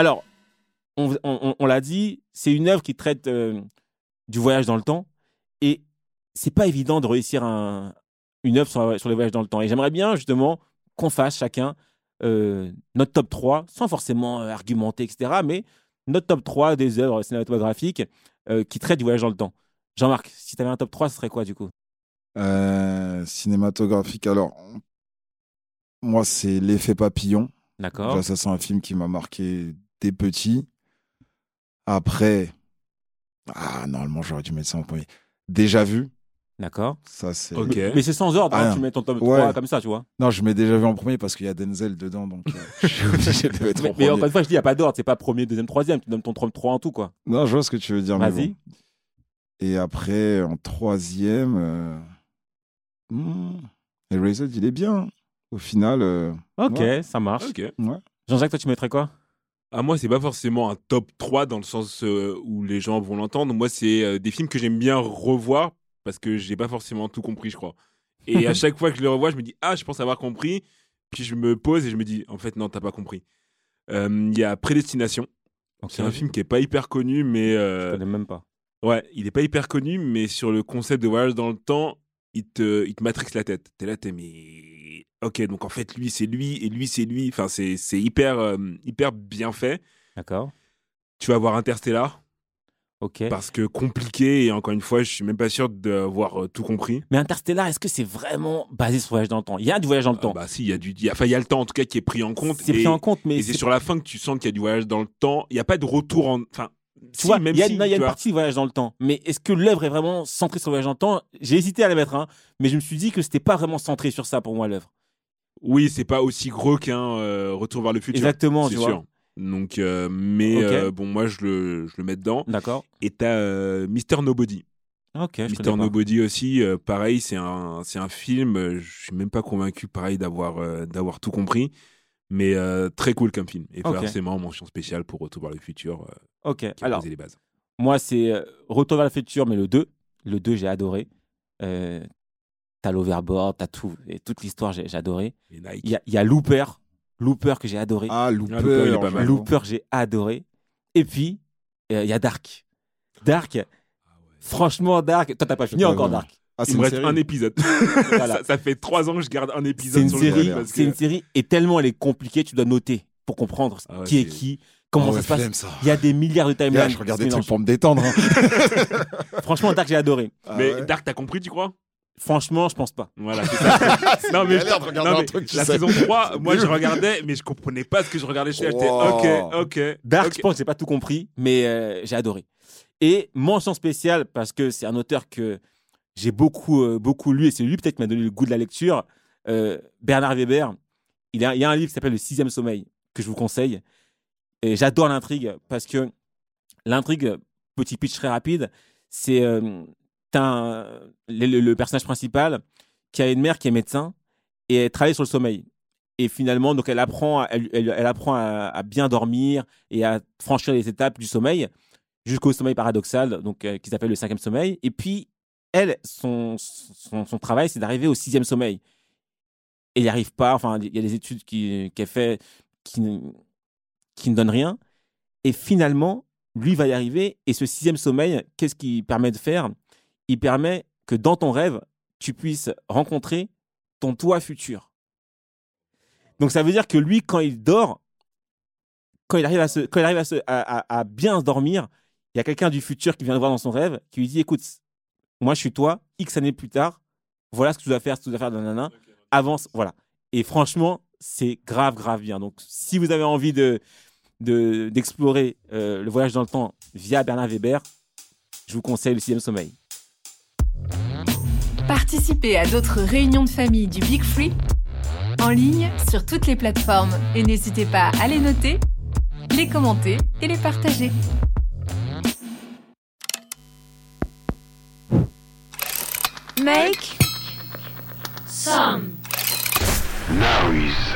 Alors, on, on- on l'a dit, c'est une œuvre qui traite euh, du voyage dans le temps. Et c'est pas évident de réussir un- une œuvre sur, sur le voyage dans le temps. Et j'aimerais bien, justement, qu'on fasse chacun euh, notre top 3, sans forcément euh, argumenter, etc. Mais notre top 3 des œuvres cinématographiques euh, qui traitent du voyage dans le temps. Jean-Marc, si tu avais un top 3, ce serait quoi, du coup? Cinématographique, alors, moi, c'est L'effet papillon. D'accord. Ça, c'est un film qui m'a marqué dès petit. Après, ah, normalement, j'aurais dû mettre ça en premier. Déjà vu, D'accord. ça, c'est. Ok. Mais, mais c'est sans ordre, hein, tu mets ton top ouais. 3 comme ça, tu vois. Non, je mets déjà vu en premier parce qu'il y a Denzel dedans, donc euh, je suis obligé de mettre Mais, en mais premier. encore une fois, je dis, il n'y a pas d'ordre, c'est pas premier, deuxième, troisième, tu donnes ton top 3 en tout, quoi. Non, je vois ce que tu veux dire. mais Vas-y. bon. Et après, en troisième, euh... hmm, Erased, il est bien. Au final, euh, Ok, Ouais. ça marche. Ok. ouais. Jean-Jacques, toi, tu mettrais quoi? Ah, moi, c'est pas forcément un top 3 dans le sens euh, où les gens vont l'entendre. Moi, c'est euh, des films que j'aime bien revoir parce que j'ai pas forcément tout compris, je crois. Et à chaque fois que je le revois, je me dis, ah, je pense avoir compris. Puis je me pose et je me dis, en fait, non, t'as pas compris. Euh, Il y a Prédestination. C'est un film qui est pas hyper connu, mais. Je connais même pas. Ouais, il est pas hyper connu, mais sur le concept de voyage dans le temps, il te, il te matrixe la tête. T'es là, t'es mais. Ok, donc en fait, lui, c'est lui, et lui, c'est lui. Enfin, c'est c'est hyper, euh, hyper bien fait. D'accord. Tu vas voir Interstellar, Ok. parce que compliqué, et encore une fois, je suis même pas sûr d'avoir euh, tout compris. Mais Interstellar, est-ce que c'est vraiment basé sur le voyage dans le temps? Il y a du voyage dans le Ah temps. bah si, il y a du, il y a- enfin, il y a le temps en tout cas qui est pris en compte. c'est pris en compte, mais et c'est c'est- sur la fin que tu sens qu'il y a du voyage dans le temps. Il n'y a pas de retour en, enfin, tu si, vois, il y a, si, non, il y a tu une vois. partie voyage dans le temps. Mais est-ce que l'œuvre est vraiment centrée sur le voyage dans le temps? J'ai hésité à la mettre, hein, mais je me suis dit que c'était pas vraiment centré sur ça pour moi l'œuvre. Oui, c'est pas aussi gros qu'un euh, Retour vers le futur. Exactement, c'est tu sûr. vois. Donc, euh, mais euh, bon, moi, je le, je le mets dedans. D'accord. Et t'as Mister Nobody. Ok. Mister. Nobody aussi, pareil, c'est un, c'est un film. Je suis même pas convaincu, pareil, d'avoir, d'avoir tout compris. Mais très cool comme film. Et Ok. forcément, mention spéciale pour Retour vers le futur, Ok. qui a Alors, posé les bases. moi, c'est euh, Retour vers le futur, mais le 2. Le 2, j'ai adoré. Euh, t'as l'overboard, t'as tout. Et toute l'histoire, j'ai j'ai adoré. Il y a, il y a Looper. Looper que j'ai adoré. Ah, Looper, Ah, Looper, il est pas mal. Looper, j'ai adoré. Et puis, euh, il y a Dark. Dark, franchement, Dark. Toi, t'as pas fini pas encore. Dark. Ah, c'est Il me une reste série. un épisode. Voilà. ça, ça fait trois ans que je garde un C'est épisode une sur le série, truc parce c'est une série, et tellement elle est compliquée, tu dois noter pour comprendre Ah ouais, qui est c'est- qui, comment Ah ça se passe. ça. Il y a des milliards de timelines. je regarde des trucs pour me détendre. hein. Franchement, Dark, j'ai adoré. Ah Mais ouais. Dark, t'as compris, tu crois? Franchement, je pense pas. Voilà, c'est ça. non, mais, je- de un truc, la sais. saison 3, moi je regardais, mais je comprenais pas ce que je regardais. J'étais Wow. ok, ok. Dark, je pense que j'ai pas tout compris, mais euh, j'ai adoré. Et mention spéciale, parce que c'est un auteur que j'ai beaucoup, euh, beaucoup lu, et c'est lui peut-être qui m'a donné le goût de la lecture, euh, Bernard Weber. Il y, a, il y a un livre qui s'appelle Le Sixième Sommeil, que je vous conseille. Et j'adore l'intrigue, parce que l'intrigue, petit pitch très rapide, c'est euh, le, personnage principal qui a une mère qui est médecin, et elle travaille sur le sommeil. Et finalement, donc elle apprend, à- elle, elle- apprend à, bien dormir et à franchir les étapes du sommeil jusqu'au sommeil paradoxal, donc euh, qui s'appelle le cinquième sommeil. Et puis elle, son, son, travail, c'est d'arriver au sixième sommeil. Et il n'y arrive pas. Enfin, il y a des études qui- qu'elle fait qui, qui ne donnent rien. Et finalement, lui va y arriver. Et ce sixième sommeil, qu'est-ce qu'il permet de faire? Il permet que dans ton rêve, tu puisses rencontrer ton toi futur. Donc ça veut dire que lui, quand il dort, quand il arrive à, se, quand il arrive à, se, à, à- à bien dormir, il y a quelqu'un du futur qui vient le voir dans son rêve, qui lui dit, écoute, moi je suis toi, X années plus tard, voilà ce que tu dois faire, ce que tu dois faire, nanana, avance, voilà. Et franchement, c'est grave, grave bien. Donc si vous avez envie de de- d'explorer euh, le voyage dans le temps via Bernard Weber, je vous conseille le sixième sommeil. Participez à d'autres réunions de famille du Big Free en ligne sur toutes les plateformes et n'hésitez pas à les noter, les commenter et les partager. Make Now he's